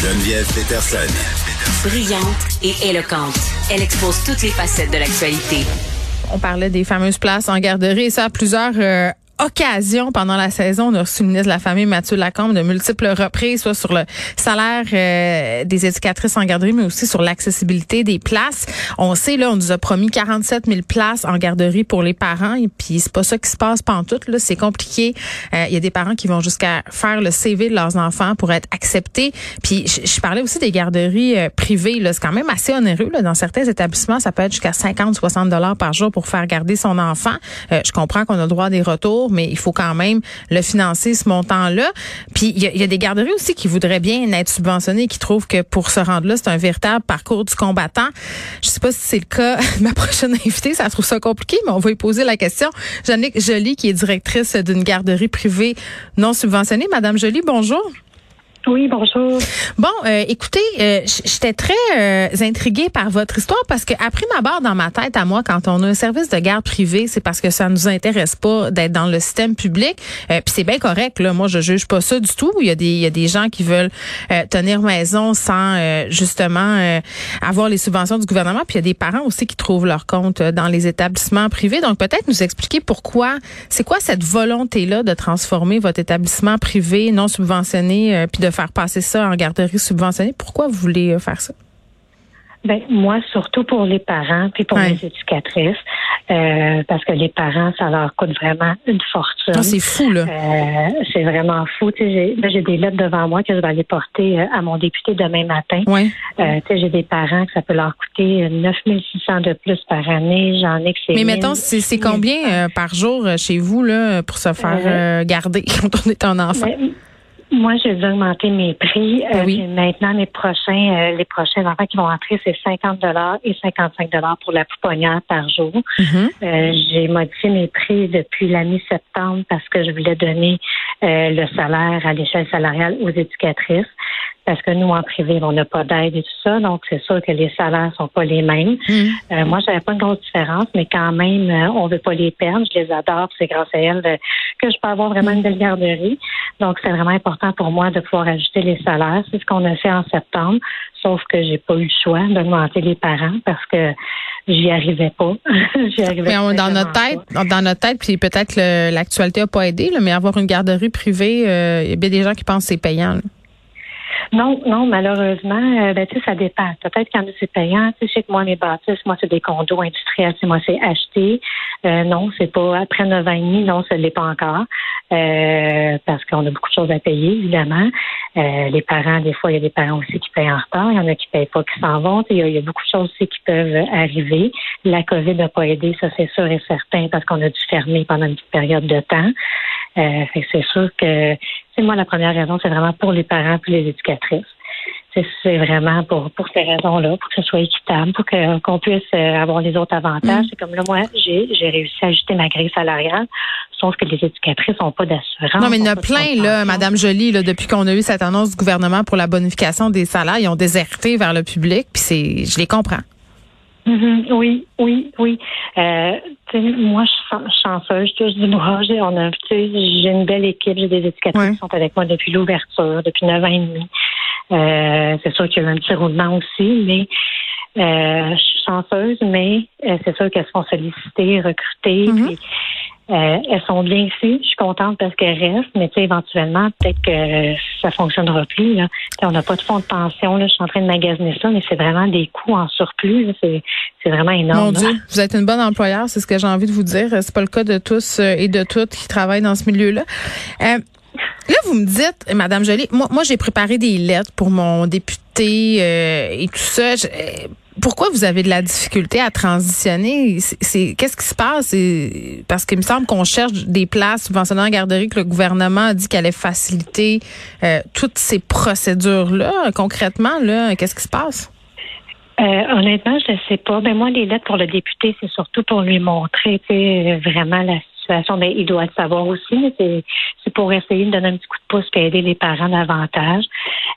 Geneviève Peterson. Brillante et éloquente, elle expose toutes les facettes de l'actualité. On parlait des fameuses places en garderie et ça plusieurs euh, occasion pendant la saison. On a reçu le ministre de la Famille, Mathieu Lacombe, de multiples reprises, soit sur le salaire euh, des éducatrices en garderie, mais aussi sur l'accessibilité des places. On sait, là, on nous a promis 47 000 places en garderie pour les parents, et puis c'est pas ça qui se passe pantoute. Là, c'est compliqué. Euh, il y a des parents qui vont jusqu'à faire le CV de leurs enfants pour être acceptés. Puis je, parlais aussi des garderies euh, privées. Là, c'est quand même assez onéreux. Là. Dans certains établissements, ça peut être jusqu'à 50, 60 dollars par jour pour faire garder son enfant. je comprends qu'on a le droit à des retours mais il faut quand même le financer, ce montant-là. Puis il y, a des garderies aussi qui voudraient bien être subventionnées, qui trouvent que pour se rendre là, c'est un véritable parcours du combattant. Je sais pas si c'est le cas. Ma prochaine invitée, ça trouve ça compliqué, mais on va lui poser la question. Jannick Joly, qui est directrice d'une garderie privée non subventionnée. Madame Joly, bonjour. Oui, bonjour. Bon, euh, écoutez, euh, j'étais très euh, intriguée par votre histoire parce que après ma barre dans ma tête à moi, quand on a un service de garde privé, c'est parce que ça nous intéresse pas d'être dans le système public. Puis c'est bien correct. Là, moi, je juge pas ça du tout. Il y a des, il y a des gens qui veulent tenir maison sans justement avoir les subventions du gouvernement. Puis il y a des parents aussi qui trouvent leur compte dans les établissements privés. Donc peut-être nous expliquer pourquoi, c'est quoi cette volonté là de transformer votre établissement privé non subventionné puis de faire passer ça en garderie subventionnée. Pourquoi vous voulez euh, faire ça? Ben, moi, surtout pour les parents puis pour les éducatrices, euh, parce que les parents, ça leur coûte vraiment une fortune. Ah, c'est fou, là. Euh, c'est vraiment fou. J'ai, j'ai des lettres devant moi que je vais aller porter à mon député demain matin. Ouais. j'ai des parents que ça peut leur coûter 9600 de plus par année. J'en ai que c'est Mais mettons, c'est, combien par jour chez vous là pour se faire garder quand on est un enfant? Ben, moi, j'ai dû augmenter mes prix. Ben oui. maintenant, les prochains, euh, les prochains enfants qui vont entrer, c'est 50 dollars et 55 dollars pour la pouponnière par jour. Mm-hmm. Euh, j'ai modifié mes prix depuis la mi-septembre parce que je voulais donner euh, le salaire à l'échelle salariale aux éducatrices parce que nous, en privé, on n'a pas d'aide et tout ça. Donc, c'est sûr que les salaires sont pas les mêmes. Mm. Euh, moi, j'avais pas une grosse différence, mais quand même, euh, on veut pas les perdre. Je les adore. C'est grâce à elles euh, que je peux avoir vraiment une belle garderie. Donc, c'est vraiment important pour moi de pouvoir ajouter les salaires. C'est ce qu'on a fait en septembre. Sauf que j'ai pas eu le choix d'augmenter les parents parce que j'y arrivais pas. j'y arrivais mais dans notre tête, dans notre tête, puis peut-être que l'actualité a pas aidé, mais avoir une garderie privée, il y a bien des gens qui pensent que c'est payant. Non, non, malheureusement, euh, ben, ça dépend. Peut-être quand c'est payant. Tu sais, que moi, les bâtisses, moi, c'est des condos industriels. Moi, c'est acheté. Euh, non, c'est pas après neuf ans et demi. Non, ce l'est pas encore. Euh, parce qu'on a beaucoup de choses à payer, évidemment. Euh, les parents, des fois, il y a des parents aussi qui payent en retard. Il y en a qui payent pas, qui s'en vont. Il y, a, il y, a, beaucoup de choses aussi qui peuvent arriver. La COVID n'a pas aidé, ça c'est sûr et certain, parce qu'on a dû fermer pendant une petite période de temps. Euh, c'est sûr que c'est moi la première raison, c'est vraiment pour les parents et les éducatrices. C'est vraiment pour, pour ces raisons-là, pour que ce soit équitable, pour qu'on puisse euh, avoir les autres avantages. Mm. C'est comme là, moi, j'ai réussi à ajuster ma grille salariale, sauf que les éducatrices n'ont pas d'assurance. Non, mais il y en a plein, là, Madame Jolie, là, depuis qu'on a eu cette annonce du gouvernement pour la bonification des salaires, ils ont déserté vers le public, puis c'est, je les comprends. Mm-hmm. oui, oui, oui. Euh, moi, je suis chanceuse, je touche du bois. J'ai, on a, j'ai une belle équipe, j'ai des éducatrices qui sont avec moi depuis l'ouverture, depuis neuf ans et demi. Euh, c'est sûr qu'il y a eu un petit roulement aussi, mais euh, je suis chanceuse, mais euh, c'est sûr qu'elles sont sollicitées, recrutées. Mm-hmm. puis, euh, elles sont bien ici. Je suis contente parce qu'elles restent, mais tu sais, éventuellement, peut-être que ça fonctionnera plus. Là. on n'a pas de fonds de pension. Là. Je suis en train de magasiner ça, mais c'est vraiment des coûts en surplus. C'est, vraiment énorme. Mon Dieu, vous êtes une bonne employeur, c'est ce que j'ai envie de vous dire. C'est pas le cas de tous et de toutes qui travaillent dans ce milieu-là. Euh, Là, vous me dites, Madame Jolie, moi, moi j'ai préparé des lettres pour mon député euh, et tout ça. pourquoi vous avez de la difficulté à transitionner? Qu'est-ce qui se passe? Parce qu'il me semble qu'on cherche des places subventionnées en garderie que le gouvernement a dit qu'elle allait faciliter euh, toutes ces procédures là. Concrètement, là, qu'est-ce qui se passe? Euh, honnêtement, je ne sais pas. Ben moi, les lettres pour le député, c'est surtout pour lui montrer vraiment la situation, ben, il doit le savoir aussi, mais c'est pour essayer de donner un petit coup de pouce et aider les parents davantage.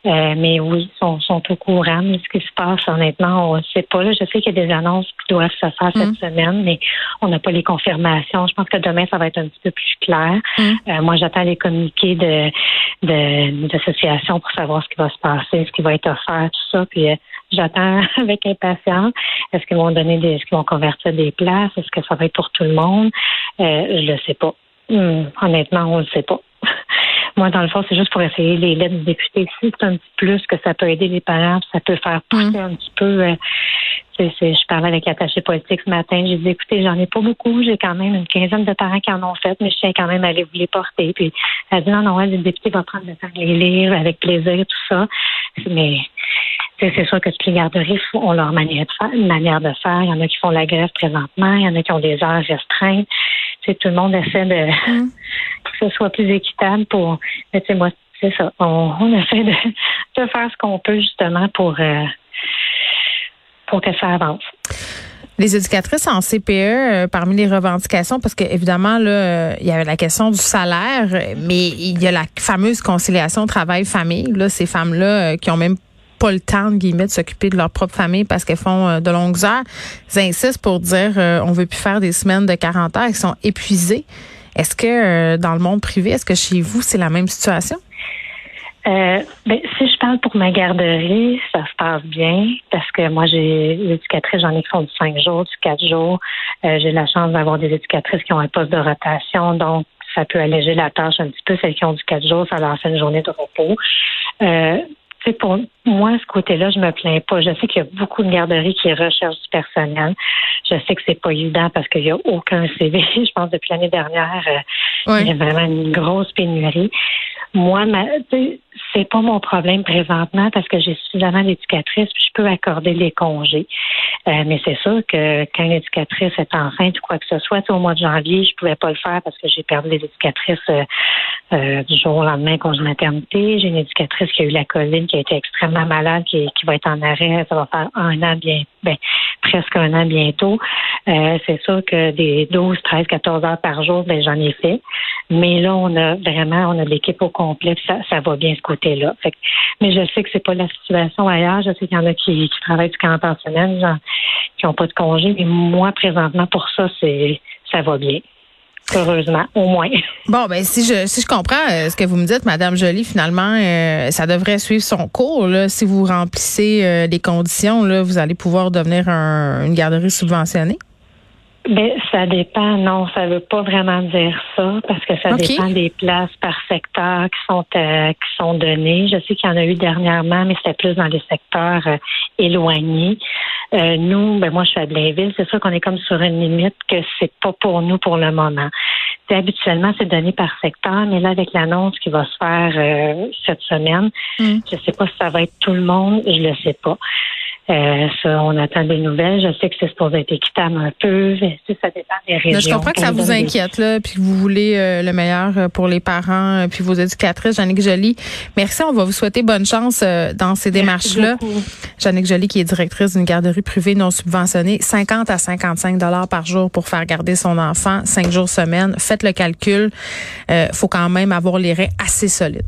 Euh, mais oui, ils sont, sont au courant. Mais ce qui se passe, honnêtement, on ne sait pas. Là, je sais qu'il y a des annonces qui doivent se faire cette mm. semaine, mais on n'a pas les confirmations. Je pense que demain, ça va être un petit peu plus clair. Mm. Euh, moi, j'attends les communiqués de d'associations pour savoir ce qui va se passer, ce qui va être offert, tout ça. Puis euh, j'attends avec impatience. Est-ce qu'ils vont donner des, est-ce qu'ils vont convertir des places? Est-ce que ça va être pour tout le monde? Euh, je le sais pas. Hmm, honnêtement, on le sait pas. Moi, dans le fond, c'est juste pour essayer les lettres du député. Si c'est un petit plus que ça peut aider les parents, ça peut faire pousser hmm. un petit peu. Euh, je parlais avec l'attaché politique ce matin. J'ai dit, écoutez, j'en ai pas beaucoup. J'ai quand même une quinzaine de parents qui en ont fait, mais je tiens quand même à aller vous les porter. Puis elle a dit, non, non, le député va prendre le temps de les lire avec plaisir, tout ça. Mais c'est sûr que toutes les garderies ont leur manière de faire. manière de faire. Il y en a qui font la grève présentement, il y en a qui ont des heures restreintes. tout le monde essaie de mm. que ce soit plus équitable pour. Mais moi, c'est ça. On, essaie de, faire ce qu'on peut justement pour euh, pour que ça avance. Les éducatrices en CPE, euh, parmi les revendications, parce que évidemment là, il y a la question du salaire, mais il y a la fameuse conciliation travail-famille. Là, ces femmes-là euh, qui ont même pas le temps de s'occuper de leur propre famille parce qu'elles font euh, de longues heures. Ils insistent pour dire euh, on veut plus faire des semaines de 40 heures, ils sont épuisés. Est-ce que euh, dans le monde privé, est-ce que chez vous c'est la même situation? ben, si je parle pour ma garderie, ça se passe bien parce que moi, j'ai des éducatrices, j'en ai qui font du 5 jours, du 4 jours. j'ai la chance d'avoir des éducatrices qui ont un poste de rotation, donc ça peut alléger la tâche un petit peu. Celles qui ont du 4 jours, ça leur fait une journée de repos. Euh, sais, pour moi, ce côté-là, je me plains pas. Je sais qu'il y a beaucoup de garderies qui recherchent du personnel. Je sais que c'est pas évident parce qu'il y a aucun CV. Je pense depuis l'année dernière, euh, il y a vraiment une grosse pénurie. Moi, ma, c'est pas mon problème présentement parce que j'ai suffisamment d'éducatrices puis je peux accorder les congés. Euh, mais c'est sûr que quand une éducatrice est enceinte ou quoi que ce soit, au mois de janvier, je pouvais pas le faire parce que j'ai perdu les éducatrices euh, euh, du jour au lendemain congé maternité. J'ai une éducatrice qui a eu la colline, qui a été extrêmement malade, qui, qui va être en arrêt. Ça va faire un an bien, ben, presque un an bientôt. c'est sûr que des 12, 13, 14 heures par jour, ben, j'en ai fait. Mais là, on a vraiment, on a l'équipe au complet, ça, ça va bien côté-là. mais je sais que c'est pas la situation ailleurs. Je sais qu'il y en a qui, travaillent du camp personnel, qui n'ont pas de congé. Mais moi, présentement, pour ça, c'est ça va bien. Heureusement, au moins. Bon, ben si je si je comprends euh, ce que vous me dites, Madame Jolie, finalement, euh, ça devrait suivre son cours. Si vous remplissez euh, les conditions, là, vous allez pouvoir devenir une garderie subventionnée. Ben, ça dépend. Non, ça veut pas vraiment dire ça parce que ça dépend des places par secteur qui sont euh, qui sont données. Je sais qu'il y en a eu dernièrement, mais c'était plus dans les secteurs euh, éloignés. Euh, nous, ben moi, je suis à Blainville. C'est sûr qu'on est comme sur une limite que c'est pas pour nous pour le moment. habituellement, c'est donné par secteur, mais là, avec l'annonce qui va se faire cette semaine, mm. je sais pas si ça va être tout le monde. Je le sais pas. Euh, ça, on attend des nouvelles. Je sais que c'est supposé être équitable un peu. Ça dépend des régions. je comprends que ça vous inquiète, là, puis que vous voulez euh, le meilleur euh, pour les parents, puis vos éducatrices. Jannick Joly, merci. On va vous souhaiter bonne chance dans ces démarches-là. Jannick Joly, qui est directrice d'une garderie privée non subventionnée, 50 à 55 dollars par jour pour faire garder son enfant, cinq jours semaine. Faites le calcul. faut quand même avoir les reins assez solides.